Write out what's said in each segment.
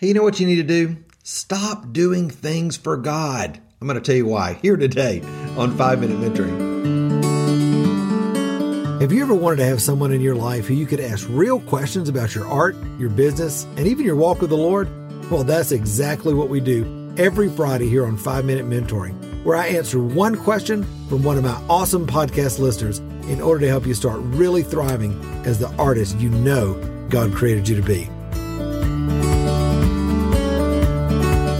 Hey, you know what you need to do? Stop doing things for God. I'm going to tell you why here today on 5 Minute Mentoring. Have you ever wanted to have someone in your life who you could ask real questions about your art, your business, and even your walk with the Lord? Well, that's exactly what we do every Friday here on 5 Minute Mentoring, where I answer one question from one of my awesome podcast listeners in order to help you start really thriving as the artist you know God created you to be.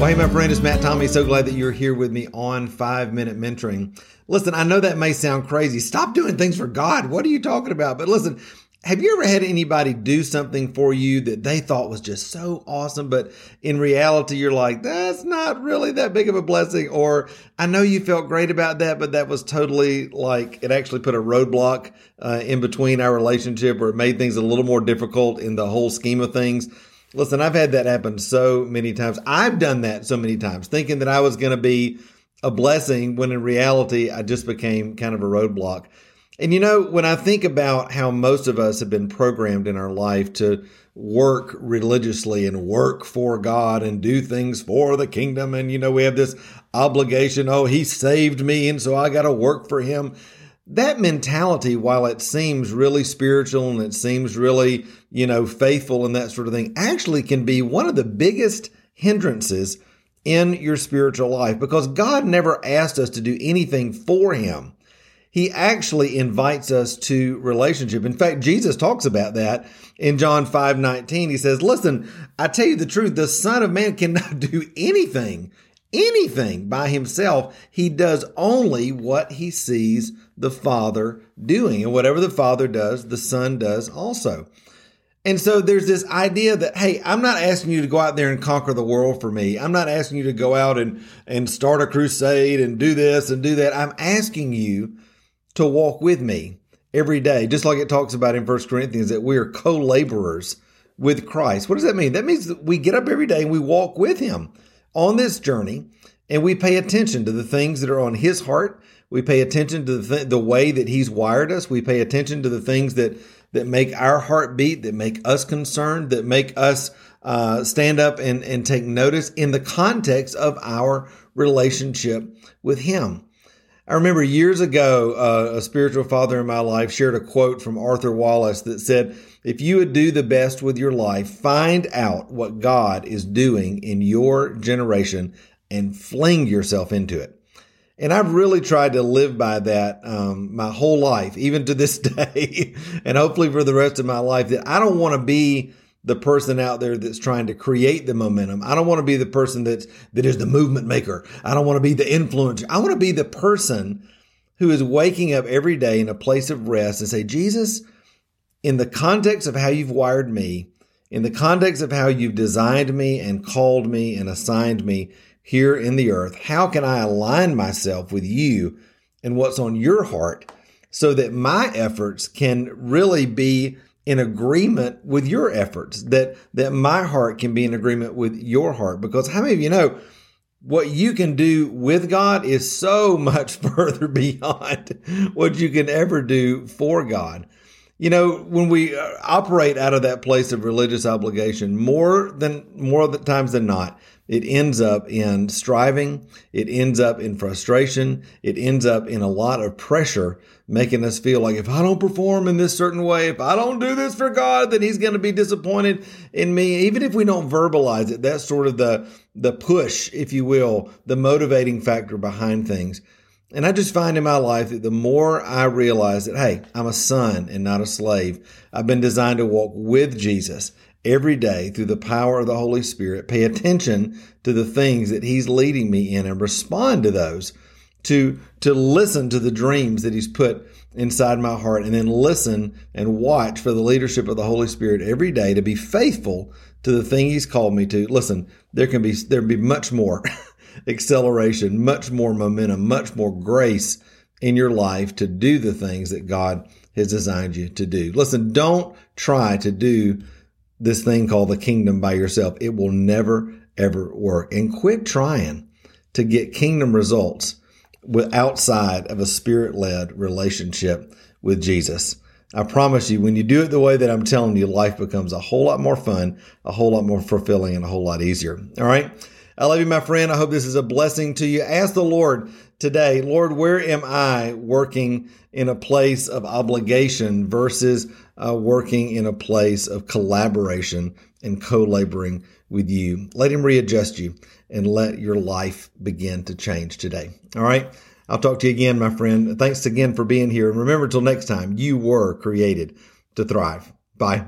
Well, hey, my friend, it's Matt Tommey. So glad that you're here with me on Five Minute Mentoring. Listen, I know that may sound crazy. Stop doing things for God. What are you talking about? But listen, have you ever had anybody do something for you that they thought was just so awesome, but in reality, you're like, that's not really that big of a blessing? Or I know you felt great about that, but that was totally like it actually put a roadblock uh, in between our relationship or it made things a little more difficult in the whole scheme of things. Listen, I've had that happen so many times. I've done that so many times, thinking that I was going to be a blessing when in reality, I just became kind of a roadblock. And you know, when I think about how most of us have been programmed in our life to work religiously and work for God and do things for the kingdom, and you know, we have this obligation oh, he saved me, and so I got to work for him that mentality, while it seems really spiritual and it seems really, you know, faithful and that sort of thing, actually can be one of the biggest hindrances in your spiritual life because God never asked us to do anything for Him. He actually invites us to relationship. In fact, Jesus talks about that in John 5 19. He says, Listen, I tell you the truth, the Son of Man cannot do anything anything by himself. He does only what he sees the Father doing. And whatever the Father does, the Son does also. And so there's this idea that, hey, I'm not asking you to go out there and conquer the world for me. I'm not asking you to go out and, and start a crusade and do this and do that. I'm asking you to walk with me every day, just like it talks about in First Corinthians that we are co laborers with Christ. What does that mean? That means that we get up every day and we walk with Him on this journey and we pay attention to the things that are on his heart. We pay attention to the, th- the way that he's wired us. We pay attention to the things that, that make our heart beat, that make us concerned, that make us uh, stand up and, and take notice in the context of our relationship with him. I remember years ago, uh, a spiritual father in my life shared a quote from Arthur Wallis that said, If you would do the best with your life, find out what God is doing in your generation and fling yourself into it. And I've really tried to live by that um, my whole life, even to this day, and hopefully for the rest of my life, that I don't want to be the person out there that's trying to create the momentum. I don't want to be the person that's that is the movement maker. I don't want to be the influencer. I want to be the person who is waking up every day in a place of rest and say, Jesus, in the context of how you've wired me, in the context of how you've designed me and called me and assigned me here in the earth, how can I align myself with you and what's on your heart so that my efforts can really be in agreement with your efforts, that, that my heart can be in agreement with your heart. Because how many of you know what you can do with God is so much further beyond what you can ever do for God. You know, when we uh, operate out of that place of religious obligation, more than more of the times than not, it ends up in striving. It ends up in frustration. It ends up in a lot of pressure making us feel like if I don't perform in this certain way, if I don't do this for God, then He's going to be disappointed in me. Even if we don't verbalize it, that's sort of the, the push, if you will, the motivating factor behind things. And I just find in my life that the more I realize that, hey, I'm a son and not a slave, I've been designed to walk with Jesus every day through the power of the Holy Spirit, pay attention to the things that He's leading me in and respond to those to to listen to the dreams that he's put inside my heart and then listen and watch for the leadership of the Holy Spirit every day to be faithful to the thing he's called me to. Listen, there can be there be much more acceleration, much more momentum, much more grace in your life to do the things that God has designed you to do. Listen, don't try to do this thing called the kingdom by yourself. It will never ever work. And quit trying to get kingdom results outside of a spirit led relationship with Jesus. I promise you, when you do it the way that I'm telling you, life becomes a whole lot more fun, a whole lot more fulfilling, and a whole lot easier. All right. I love you, my friend. I hope this is a blessing to you. Ask the Lord today, Lord, where am I working in a place of obligation versus uh, working in a place of collaboration and co laboring with you? Let Him readjust you and let your life begin to change today. All right. I'll talk to you again, my friend. Thanks again for being here. And remember, till next time, you were created to thrive. Bye.